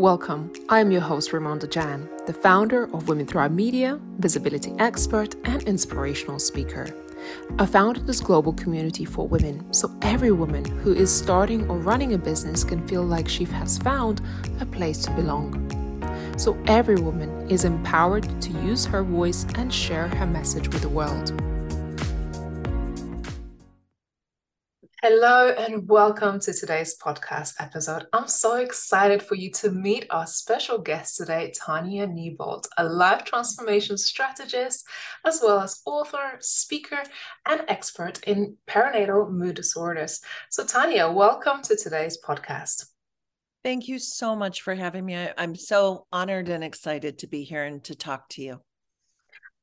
Welcome. I'm your host, Ramonda Jan, the founder of Women Thrive Media, visibility expert, and inspirational speaker. I founded this global community for women so every woman who is starting or running a business can feel like she has found a place to belong. So every woman is empowered to use her voice and share her message with the world. Hello and welcome to today's podcast episode. I'm so excited for you to meet our special guest today, Tanya Newbould, a life transformation strategist, as well as author, speaker, and expert in perinatal mood disorders. So, Tanya, welcome to today's podcast. Thank you so much for having me. I'm so honored and excited to be here and to talk to you.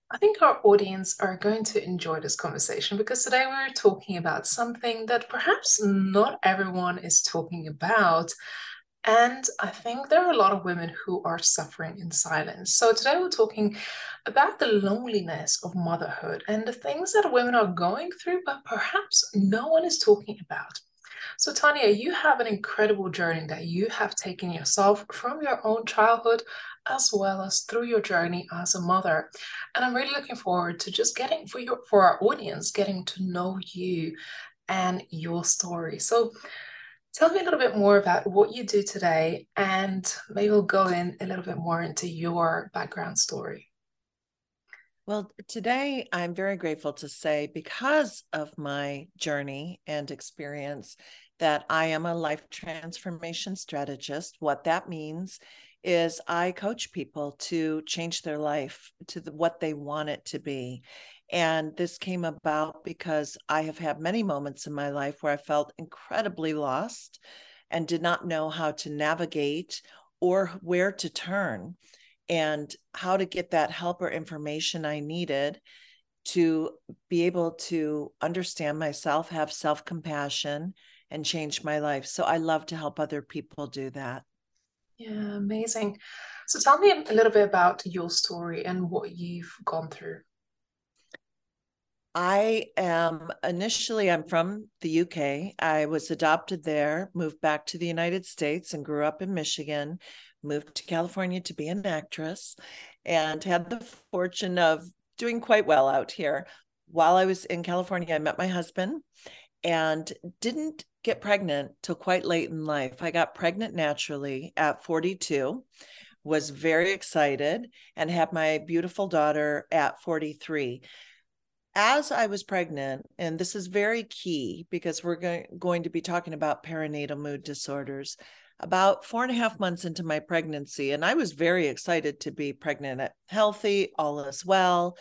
I think our audience are going to enjoy this conversation because today we're talking about something that perhaps not everyone is talking about. And I think there are a lot of women who are suffering in silence. So today we're talking about the loneliness of motherhood and the things that women are going through, but perhaps no one is talking about. So, Tanya, you have an incredible journey that you have taken yourself from your own childhood as well as through your journey as a mother. And I'm really looking forward to just getting for your for our audience, getting to know you and your story. So tell me a little bit more about what you do today and maybe we'll go in a little bit more into your background story. Well, today I'm very grateful to say because of my journey and experience that I am a life transformation strategist. What that means is I coach people to change their life to the, what they want it to be. And this came about because I have had many moments in my life where I felt incredibly lost and did not know how to navigate or where to turn and how to get that help or information I needed to be able to understand myself, have self compassion, and change my life. So I love to help other people do that. Yeah, amazing. So tell me a little bit about your story and what you've gone through. I am initially I'm from the UK. I was adopted there, moved back to the United States and grew up in Michigan, moved to California to be an actress and had the fortune of doing quite well out here. While I was in California, I met my husband and didn't get pregnant till quite late in life. I got pregnant naturally at 42, was very excited, and had my beautiful daughter at 43. As I was pregnant, and this is very key because we're going, to be talking about perinatal mood disorders, about four and a half months into my pregnancy, and I was very excited to be pregnant, healthy, all is well.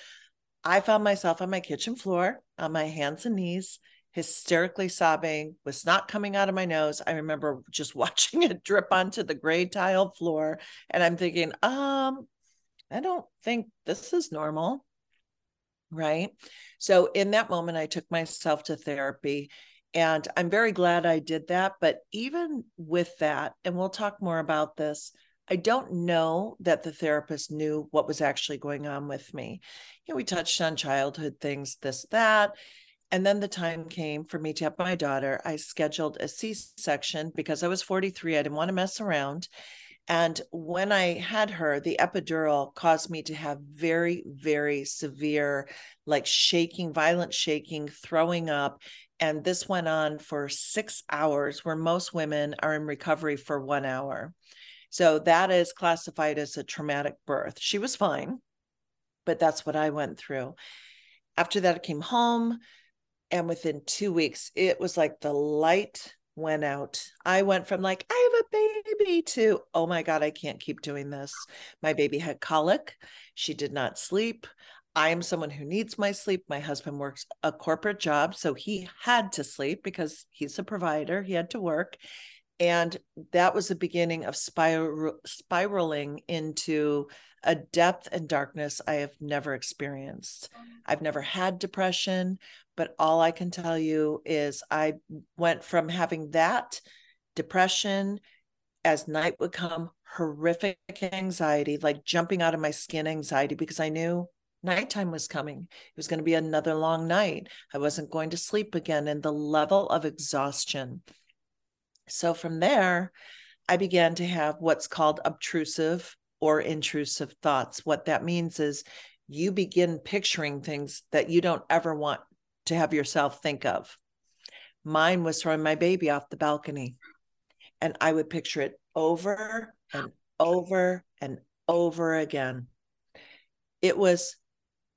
I found myself on my kitchen floor on my hands and knees hysterically sobbing was not coming out of my nose. I remember just watching it drip onto the gray tiled floor. And I'm thinking, um, I don't think this is normal. Right. So in that moment, I took myself to therapy. And I'm very glad I did that. But even with that, and we'll talk more about this, I don't know that the therapist knew what was actually going on with me. You know, we touched on childhood things, this, that. And then the time came for me to have my daughter. I scheduled a C section because I was 43. I didn't want to mess around. And when I had her, the epidural caused me to have very, very severe, like shaking, violent shaking, throwing up. And this went on for six hours, where most women are in recovery for one hour. So that is classified as a traumatic birth. She was fine, but that's what I went through. After that, I came home and within two weeks it was like the light went out. I went from like i have a baby to oh my god i can't keep doing this. My baby had colic. She did not sleep. I am someone who needs my sleep. My husband works a corporate job so he had to sleep because he's a provider. He had to work. And that was the beginning of spiral, spiraling into a depth and darkness I have never experienced. Mm. I've never had depression, but all I can tell you is I went from having that depression as night would come, horrific anxiety, like jumping out of my skin anxiety, because I knew nighttime was coming. It was going to be another long night. I wasn't going to sleep again, and the level of exhaustion. So from there, I began to have what's called obtrusive or intrusive thoughts. What that means is you begin picturing things that you don't ever want to have yourself think of. Mine was throwing my baby off the balcony, and I would picture it over and over and over again. It was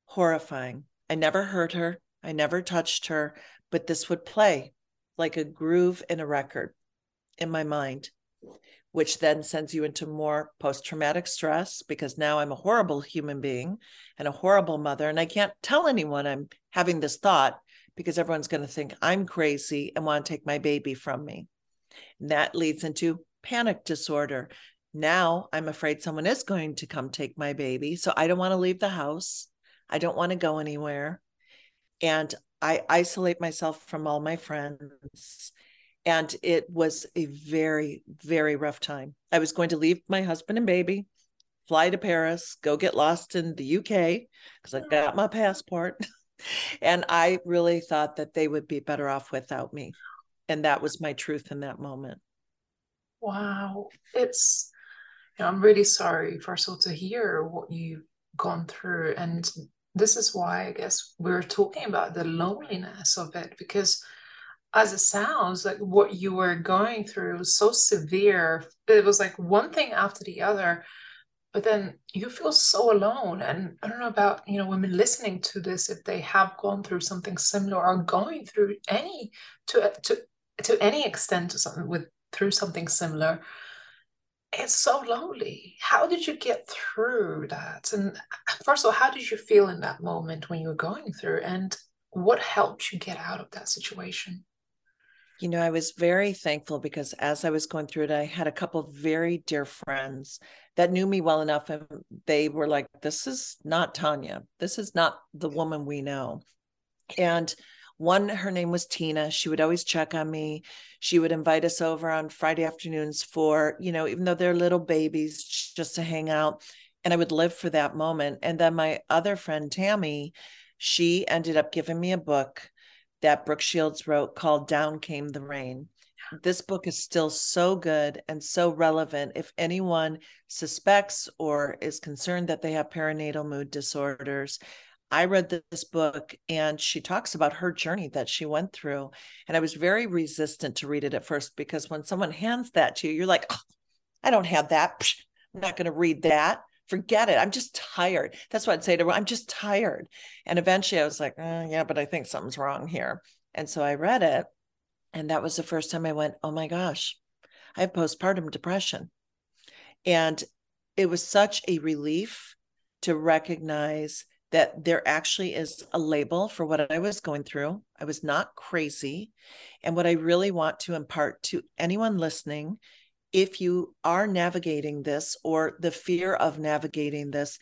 horrifying. I never hurt her, I never touched her, but this would play like a groove in a record in my mind which then sends you into more post traumatic stress because now I'm a horrible human being and a horrible mother. And I can't tell anyone I'm having this thought because everyone's going to think I'm crazy and want to take my baby from me. And that leads into panic disorder. Now I'm afraid someone is going to come take my baby. So I don't want to leave the house. I don't want to go anywhere. And I isolate myself from all my friends and it was a very very rough time. I was going to leave my husband and baby fly to paris go get lost in the uk because i got my passport. And i really thought that they would be better off without me. And that was my truth in that moment. Wow. It's you know, i'm really sorry first of all to hear what you've gone through. And this is why i guess we're talking about the loneliness of it because as it sounds like what you were going through was so severe it was like one thing after the other but then you feel so alone and i don't know about you know women listening to this if they have gone through something similar or going through any to uh, to to any extent to something with through something similar it's so lonely. How did you get through that? And uh, first of all how did you feel in that moment when you were going through and what helped you get out of that situation you know, I was very thankful because as I was going through it, I had a couple of very dear friends that knew me well enough. And they were like, this is not Tanya. This is not the woman we know. And one, her name was Tina. She would always check on me. She would invite us over on Friday afternoons for, you know, even though they're little babies, just to hang out. And I would live for that moment. And then my other friend, Tammy, she ended up giving me a book that Brooke Shields wrote called Down Came the Rain. This book is still so good and so relevant. If anyone suspects or is concerned that they have perinatal mood disorders, I read this book and she talks about her journey that she went through. And I was very resistant to read it at first because when someone hands that to you, you're like, oh, I don't have that. I'm not going to read that forget it. I'm just tired. That's what I'd say to her. I'm just tired. And eventually I was like, oh, yeah, but I think something's wrong here. And so I read it. And that was the first time I went, oh my gosh, I have postpartum depression. And it was such a relief to recognize that there actually is a label for what I was going through. I was not crazy. And what I really want to impart to anyone listening if you are navigating this or the fear of navigating this,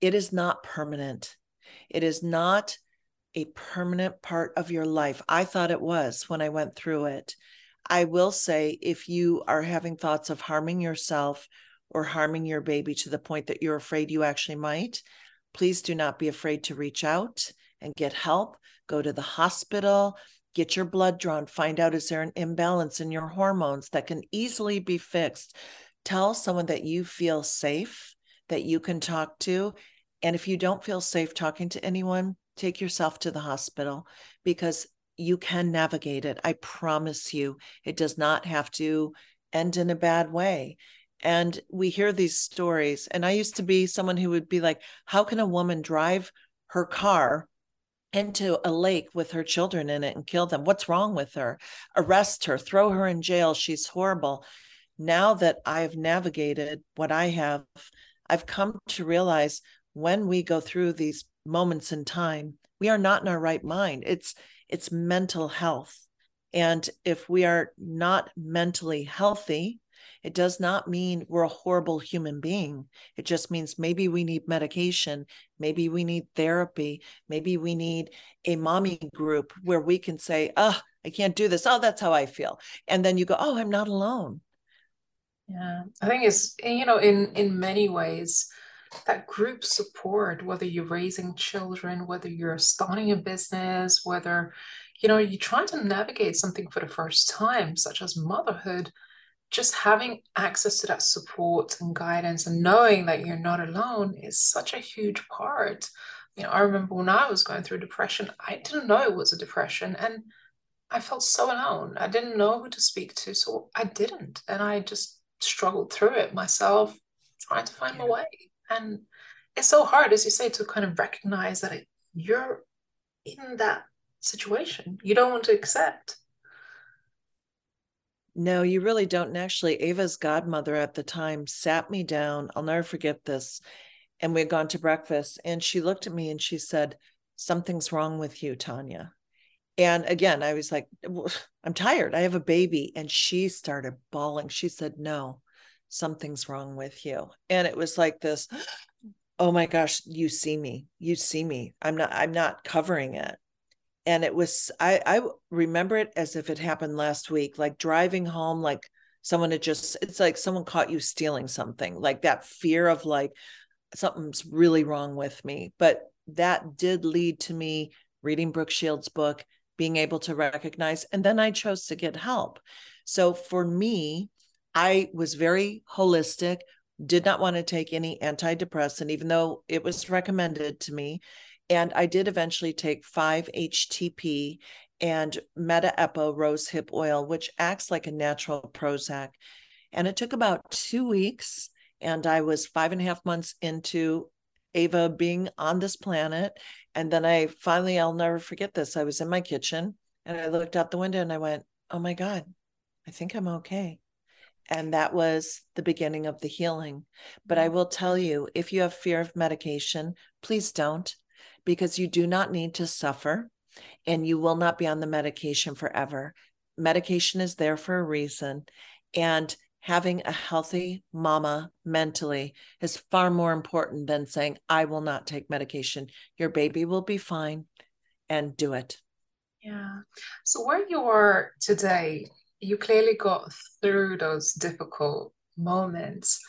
it is not permanent. It is not a permanent part of your life. I thought it was when I went through it. I will say if you are having thoughts of harming yourself or harming your baby to the point that you're afraid you actually might, please do not be afraid to reach out and get help. Go to the hospital, get your blood drawn, find out is there an imbalance in your hormones that can easily be fixed. Tell someone that you feel safe, that you can talk to. And if you don't feel safe talking to anyone, take yourself to the hospital because you can navigate it. I promise you, it does not have to end in a bad way. And we hear these stories. And I used to be someone who would be like, how can a woman drive her car into a lake with her children in it and kill them. What's wrong with her? Arrest her, throw her in jail. She's horrible. Now that I've navigated what I have, I've come to realize when we go through these moments in time, we are not in our right mind. It's it's mental health. And if we are not mentally healthy, it does not mean we're a horrible human being. It just means maybe we need medication, maybe we need therapy, maybe we need a mommy group where we can say, oh, I can't do this. Oh, that's how I feel. And then you go, oh, I'm not alone. Yeah, I think it's, eh, you know, in in many ways, that group support, whether you're raising children, whether you're starting a business, whether, you know, you're trying to navigate something for the first time, such as motherhood, just having access to that support and guidance and knowing that you're not alone is such a huge part. You know, I remember when I was going through depression, I didn't know it was a depression and I felt so alone. I didn't know who to speak to, so I didn't. And I just struggled through it myself, trying to find yeah. my way. And it's so hard, as you say, to kind of recognize that it, you're in that situation you don't want to accept. No, you really don't. And actually, Ava's godmother at the time sat me down. I'll never forget this. And we had gone to breakfast, and she looked at me and she said, Something's wrong with you, Tanya. And again, I was like, I'm tired. I have a baby. And she started bawling. She said, No, something's wrong with you. And it was like this, oh my gosh, you see me. You see me. I'm not, I'm not covering it. And it was, I, I remember it as if it happened last week, like driving home, like someone had just, it's like someone caught you stealing something, like that fear of like, something's really wrong with me. But that did lead to me reading Brooke Shields' book being able to recognize. And then I chose to get help. So for me, I was very holistic, did not want to take any antidepressant, even though it was recommended to me. And I did eventually take 5-HTP and Meta Epo rose hip oil, which acts like a natural Prozac. And it took about two weeks. And I was five and a half months into Ava being on this planet. And then I finally, I'll never forget this. I was in my kitchen and I looked out the window and I went, Oh my God, I think I'm okay. And that was the beginning of the healing. But I mm. will tell you if you have fear of medication, please don't, because you do not need to suffer and you will not be on the medication forever. Medication is there for a reason. And having a healthy mama mentally is far more important than saying, I will not take medication. Your baby will be fine and do it. Yeah. So, where you are today, you clearly got through those difficult moments.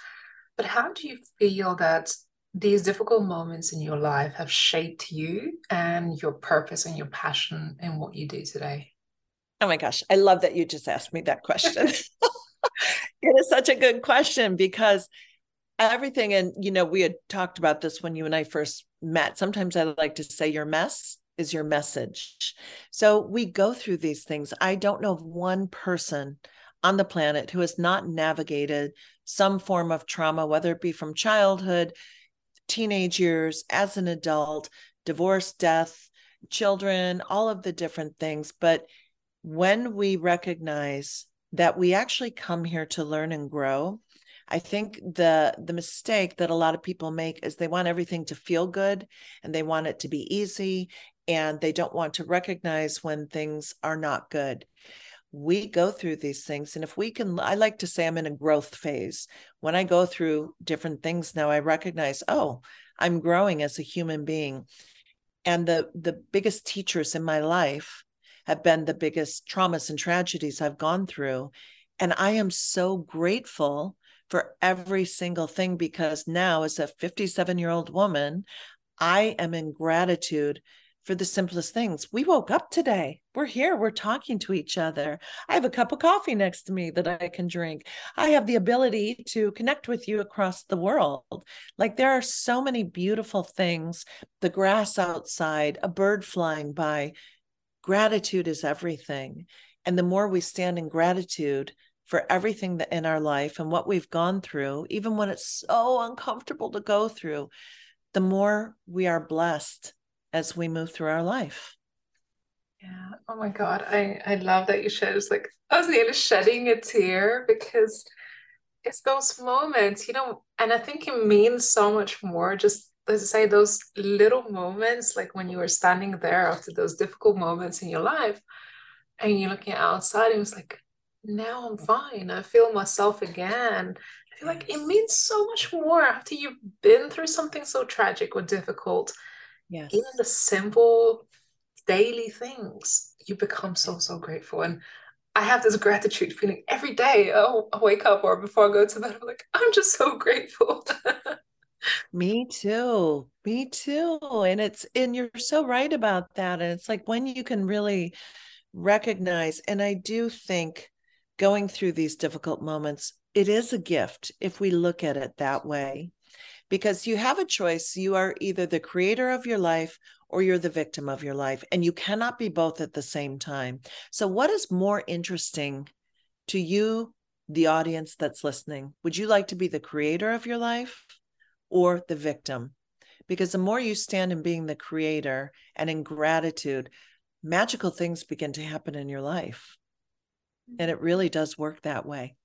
But how do you feel that these difficult moments in your life have shaped you and your purpose and your passion in what you do today? Oh my gosh, I love that you just asked me that question. it is such a good question because everything, and you know, we had talked about this when you and I first met. Sometimes I like to say your mess is your message. So we go through these things. I don't know of one person on the planet who has not navigated some form of trauma, whether it be from childhood, teenage years, as an adult, divorce, death, children, all of the different things. But when we recognize that we actually come here to learn and grow. I think the the mistake that a lot of people make is they want everything to feel good and they want it to be easy and they don't want to recognize when things are not good. We go through these things and if we can I like to say I'm in a growth phase. When I go through different things now I recognize, oh, I'm growing as a human being. And the the biggest teachers in my life have been the biggest traumas and tragedies I've gone through. And I am so grateful for every single thing because now, as a 57 year old woman, I am in gratitude for the simplest things. We woke up today. We're here. We're talking to each other. I have a cup of coffee next to me that I can drink. I have the ability to connect with you across the world. Like there are so many beautiful things the grass outside, a bird flying by, gratitude is everything. And the more we stand in gratitude for everything that in our life and what we've gone through, even when it's so uncomfortable to go through, the more we are blessed as we move through our life. Yeah. Oh my God. I, I love that you shared. It's like I was nearly shedding a tear because it's those moments, you know, and I think it means so much more just as I say those little moments like when you were standing there after those difficult moments in your life and you're looking outside and it's like now i'm fine i feel myself again i feel like it means so much more after you've been through something so tragic or difficult yes even the simple daily things you become so so grateful and I have this gratitude feeling every day. Oh, I wake up or before I go to bed, I'm like, I'm just so grateful. Me too. Me too. And it's, and you're so right about that. And it's like when you can really recognize, and I do think going through these difficult moments, it is a gift if we look at it that way. Because you have a choice. You are either the creator of your life or you're the victim of your life, and you cannot be both at the same time. So, what is more interesting to you, the audience that's listening? Would you like to be the creator of your life or the victim? Because the more you stand in being the creator and in gratitude, magical things begin to happen in your life. And it mm-hmm. really does work that way.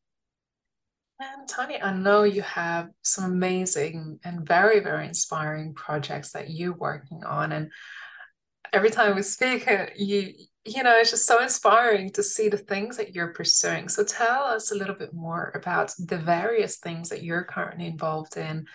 And Tanya, I know you have some amazing and very, very inspiring projects that you're working on. And every time we speak, uh, you you know, it's just so inspiring to see the things that you're pursuing. So tell us a little bit more about the various things that you're currently involved in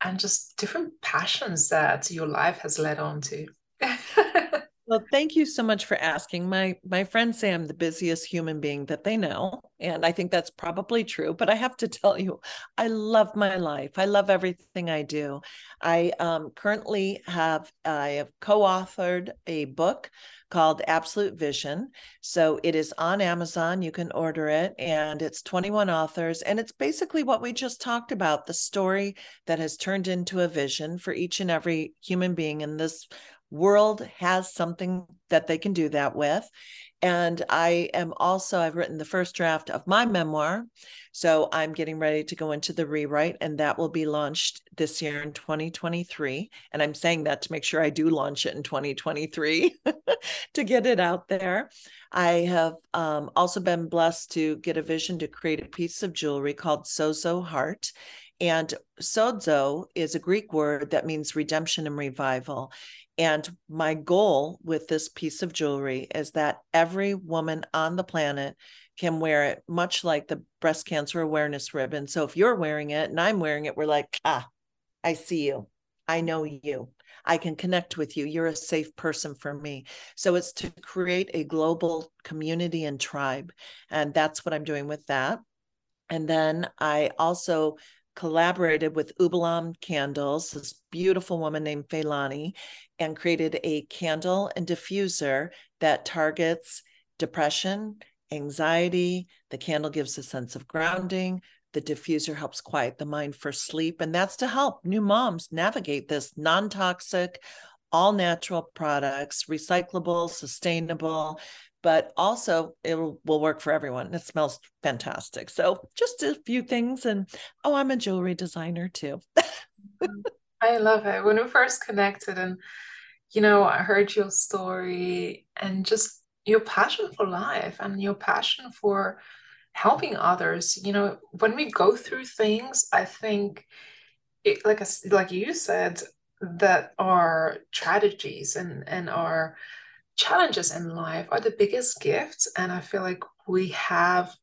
and just different passions that your life has led on to. Well, thank you so much for asking. My my friend Sam, the busiest human being that they know, and I think that's probably true. But I have to tell you, I love my life. I love everything I do. I um, currently have I have co-authored a book called Absolute Vision. So it is on Amazon. You can order it, and it's 21 authors, and it's basically what we just talked about: the story that has turned into a vision for each and every human being in this world has something that they can do that with. And i am also i've written the first draft of my memoir. So i'm getting ready to go into the rewrite and that will be launched this year in 2023 and i'm saying that to make sure i do launch it in 2023 to get it out there. I have um, also been blessed to get a vision to create a piece of jewelry called sozo heart and sozo is a Greek word that means redemption and revival. And my goal with this piece of jewelry is that every woman on the planet can wear it, much like the breast cancer awareness ribbon. So if you're wearing it and I'm wearing it, we're like, ah, I see you. I know you. I can connect with you. You're a safe person for me. So it's to create a global community and tribe. And that's what I'm doing with that. And then I also collaborated with Ubalam Candles, this beautiful woman named Feilani, and created a candle and diffuser that targets depression, anxiety. The candle gives a sense of grounding. The diffuser helps quiet the mind for sleep. And that's to help new moms navigate this non toxic, all natural products, recyclable, sustainable, but also it will, work for everyone. It smells fantastic. So just a few things. And oh, I'm a jewelry designer too. Mm-hmm. I love it. When we first connected and, you know, I heard your story and just your passion for life and your passion for helping others. You know, when we go through things, I think, it, like a, like you said, that our tragedies and and our challenges in life are the biggest gifts. And I feel like we have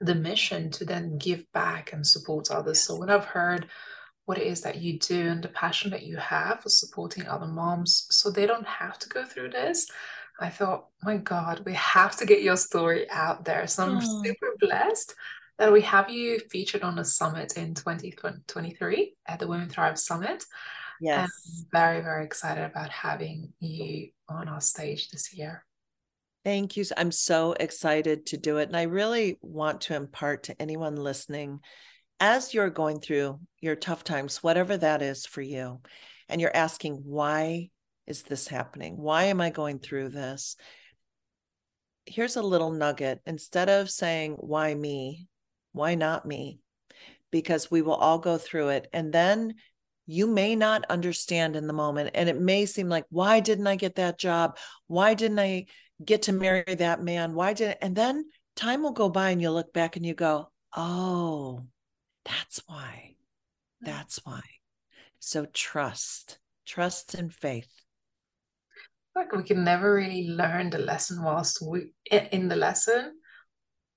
the mission to then give back and support others. So when I've heard what it is that you do and the passion that you have for supporting other moms so they don't have to go through this, I thought, my God, we have to get your story out there. So I'm oh. super blessed that we have you featured on a summit in 2023 at the Women Thrive Summit. Yes. I'm very, very excited about having you on our stage this year. Thank you. I'm so excited to do it. And I really want to impart to anyone listening as you're going through your tough times, whatever that is for you, and you're asking, why is this happening? Why am I going through this? Here's a little nugget. Instead of saying, why me? Why not me? Because we will all go through it. And then you may not understand in the moment. And it may seem like, why didn't I get that job? Why didn't I get to marry that man? Why did and then time will go by and you'll look back and you go, oh, that's why. Mm. That's why. So trust, trust and faith. Like we can never really learn the lesson whilst we in the lesson.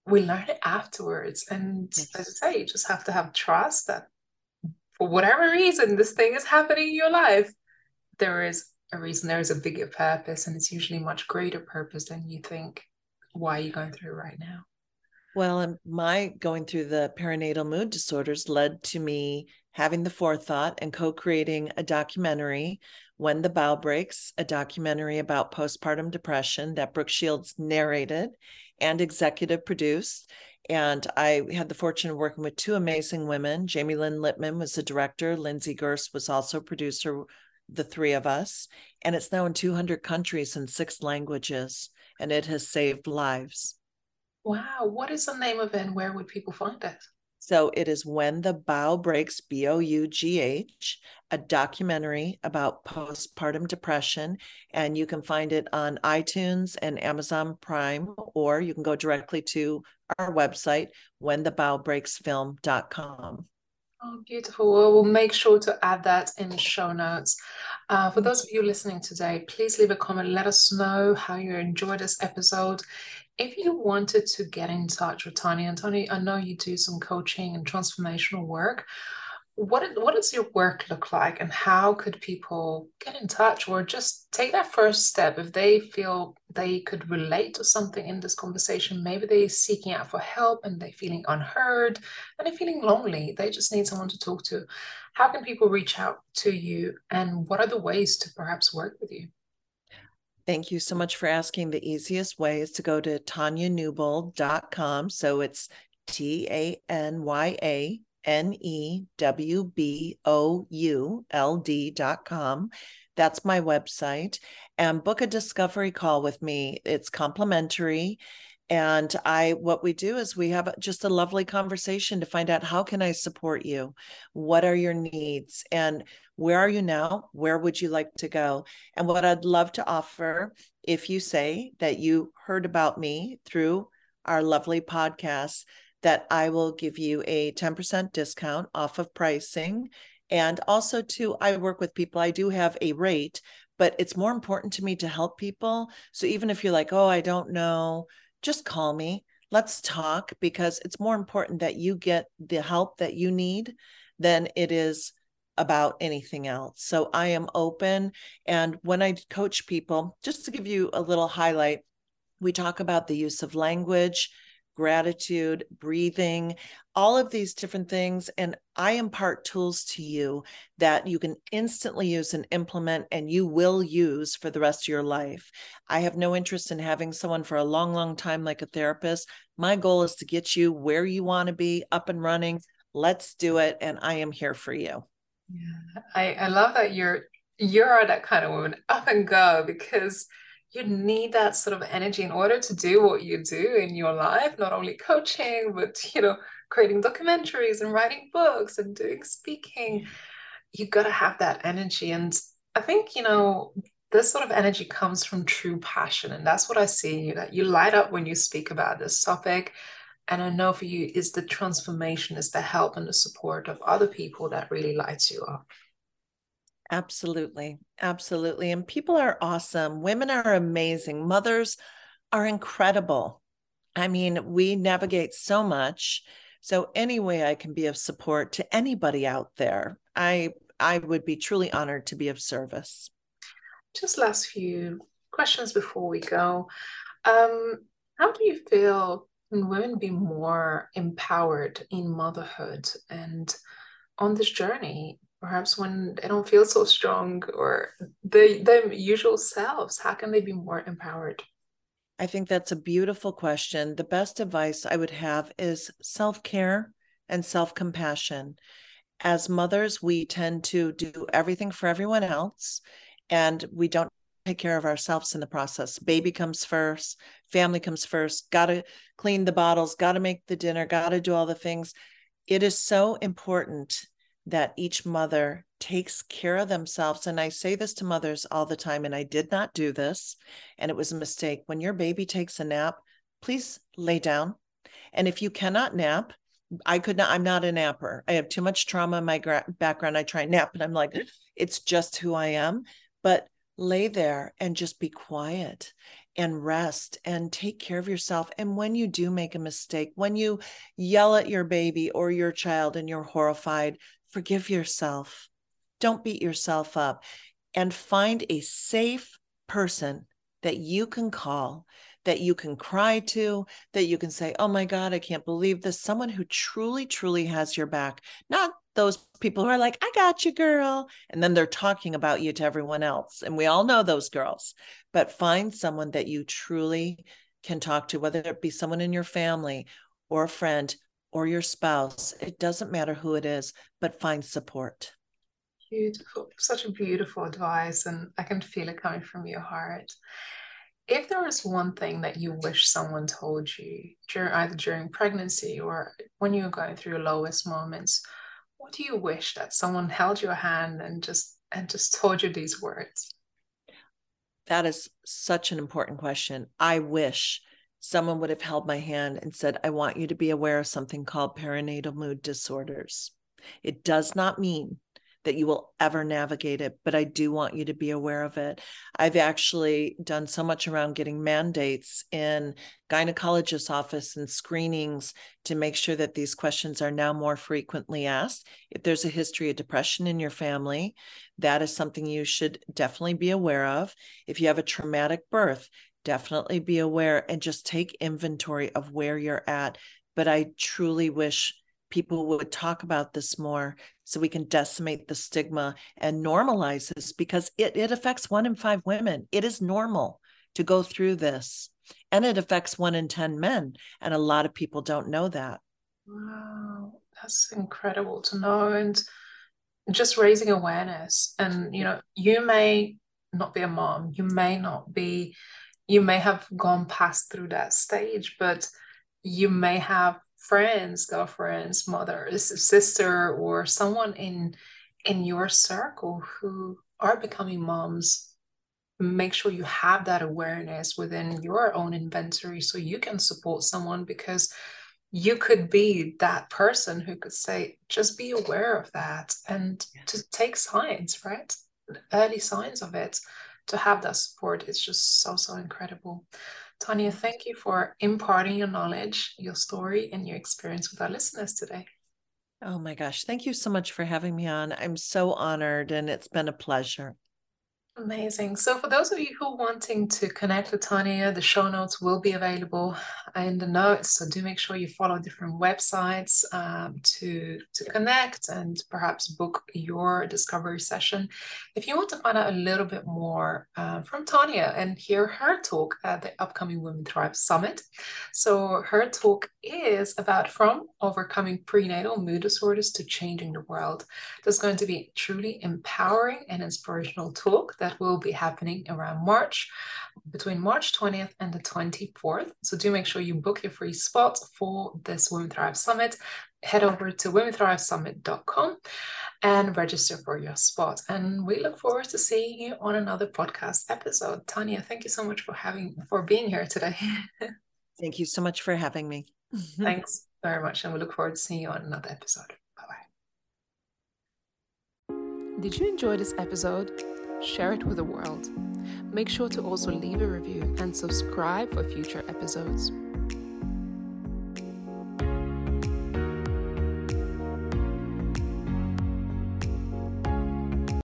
We learn it afterwards. And yes. as I say, you just have to have trust that for whatever reason this thing is happening in your life, there is a reason, there is a bigger purpose, and it's usually much greater purpose than you think why are you going through right now. Well, my going through the perinatal mood disorders led to me having the forethought and co creating a documentary, When the Bough Breaks, a documentary about postpartum depression that Brooke Shields narrated. and executive produced. And I had the fortune of working with two amazing women. Jamielyn Lippman was the director, Lindsay Gerst was also producer, the three of us. And it's now in 200 countries in six languages, and it has saved lives. Wow. What is the name of it and where would people find it? So it is When the Bough Breaks, B O U G H, a documentary about postpartum depression. And you can find it on iTunes and Amazon Prime, or you can go directly to our website, whentheboughbreaksfilm.com. Oh, beautiful. Well, we'll make sure to add that in the show notes. Uh, for those of you listening today, please leave a comment. Let us know how you enjoyed this episode if you wanted to get in touch with Tony, and Tony, I know you do some coaching and transformational work. What what does your work look like, and how could people get in touch or just take that first step if they feel they could relate to something in this conversation? Maybe they're seeking out for help and they're feeling unheard and they're feeling lonely. They just need someone to talk to. How can people reach out to you, and what are the ways to perhaps work with you? Thank you so much for asking. The easiest way is to go to tanyanewbould.com. So it's T A N Y A N E W B O U L D.com. That's my website. And book a discovery call with me. It's complimentary and i what we do is we have just a lovely conversation to find out how can i support you? What are your needs? And where are you now? Where would you like to go? And what i'd love to offer if you say that you heard about me through our lovely podcast that i will give you a 10% discount off of pricing. And also too i work with people i do have a rate but it's more important to me to help people. So even if you're like oh i don't know just call me. Let's talk because it's more important that you get the help that you need than it is about anything else. So I am open. And when I coach people, just to give you a little highlight, we talk about the use of language, gratitude, breathing, all of these different things. And I impart tools to you that you can instantly use and implement, and you will use for the rest of your life. I have no interest in having someone for a long, long time like a therapist. My goal is to get you where you want to be, up and running. Let's do it. And I am here for you. Yeah, I, I love that you're you're that kind of woman up and go because you need that sort of energy in order to do what you do in your life not only coaching but you know creating documentaries and writing books and doing speaking. You got to have that energy and i think you know this sort of energy comes from true passion and that's what i see in you that you light up when you speak about this topic and i know for you is the transformation is the help and the support of other people that really lights you up Absolutely. Absolutely. And people are awesome. Women are amazing. Mothers are incredible. I mean, we navigate so much. So any way I can be of support to anybody out there, I I would be truly honored to be of service. Just last few questions before we go. Um, how do you feel can women be more empowered in motherhood and on this journey perhaps when they don't feel so strong or the their usual selves how can they be more empowered? I think that's a beautiful question. The best advice i would have is self-care and self-compassion. As mothers we tend to do everything for everyone else and we don't take care of ourselves in the process. Baby comes first family comes first. Got to clean the bottles got to make the dinner got to do all the things. It is so important that each mother takes care of themselves. And I say this to mothers all the time, and I did not do this, and it was a mistake. When your baby takes a nap, please lay down. And if you cannot nap, I could not, I'm not a napper. I have too much trauma in my gra- background. I try and nap, and I'm like, it's just who I am. But lay there and just be quiet and rest and take care of yourself. And when you do make a mistake, when you yell at your baby or your child and you're horrified, forgive yourself. Don't beat yourself up and find a safe person that you can call, that you can cry to, that you can say, Oh my God, I can't believe this. Someone who truly, truly has your back, not those people who are like, I got you, girl. And then they're talking about you to everyone else. And we all know those girls, but find someone that you truly can talk to, whether it be someone in your family or a friend or your spouse. It doesn't matter who it is, but find support. Beautiful. Such a beautiful advice. And I can feel it coming from your heart. If there was one thing that you wish someone told you during either during pregnancy or when you were going through your lowest moments, what do you wish that someone held your hand and just and just told you these words? That is such an important question. I wish someone would have held my hand and said, I want you to be aware of something called perinatal mood disorders. It does not mean that you will ever navigate it, but I do want you to be aware of it. I've actually done so much around getting mandates in gynecologist's office and screenings to make sure that these questions are now more frequently asked. If there's a history of depression in your family, that is something you should definitely be aware of. If you have a traumatic birth, definitely be aware and just take inventory of where you're at. But I truly wish people would talk about this more so we can decimate the stigma and normalize this because it, it affects one in five women. It is normal to go through this. And it affects one in 10 men. And a lot of people don't know that. Wow, that's incredible to know. And just raising awareness. And, you know, you may not be a mom, you may not be, you may have gone past through that stage, but you may have friends, girlfriends, mothers, sister, or someone in in your circle who are becoming moms, make sure you have that awareness within your own inventory so you can support someone because you could be that person who could say, just be aware of that and to take signs, right? Early signs of it, to have that support is just so, so incredible. Tanya, thank you for imparting your knowledge, your story, and your experience with our listeners today. Oh my gosh. Thank you so much for having me on. I'm so honored and it's been a pleasure. Amazing. So, for those of you who are wanting to connect with Tanya, the show notes will be available in the notes. So, do make sure you follow different websites um, to to connect and perhaps book your discovery session. If you want to find out a little bit more uh, from Tanya and hear her talk at the upcoming Women Thrive Summit, so her talk is about from overcoming prenatal mood disorders to changing the world. There's going to be truly empowering and inspirational talk that will be happening around March, between March 20th and the 24th. So do make sure you book your free spot for this Women Thrive Summit. Head over to womenthrivesummit.com and register for your spot. And we look forward to seeing you on another podcast episode. Tanya, thank you so much for having for being here today. thank you so much for having me. Thanks very much. And we look forward to seeing you on another episode. Bye bye. Did you enjoy this episode? Share it with the world. Make sure to also leave a review and subscribe for future episodes.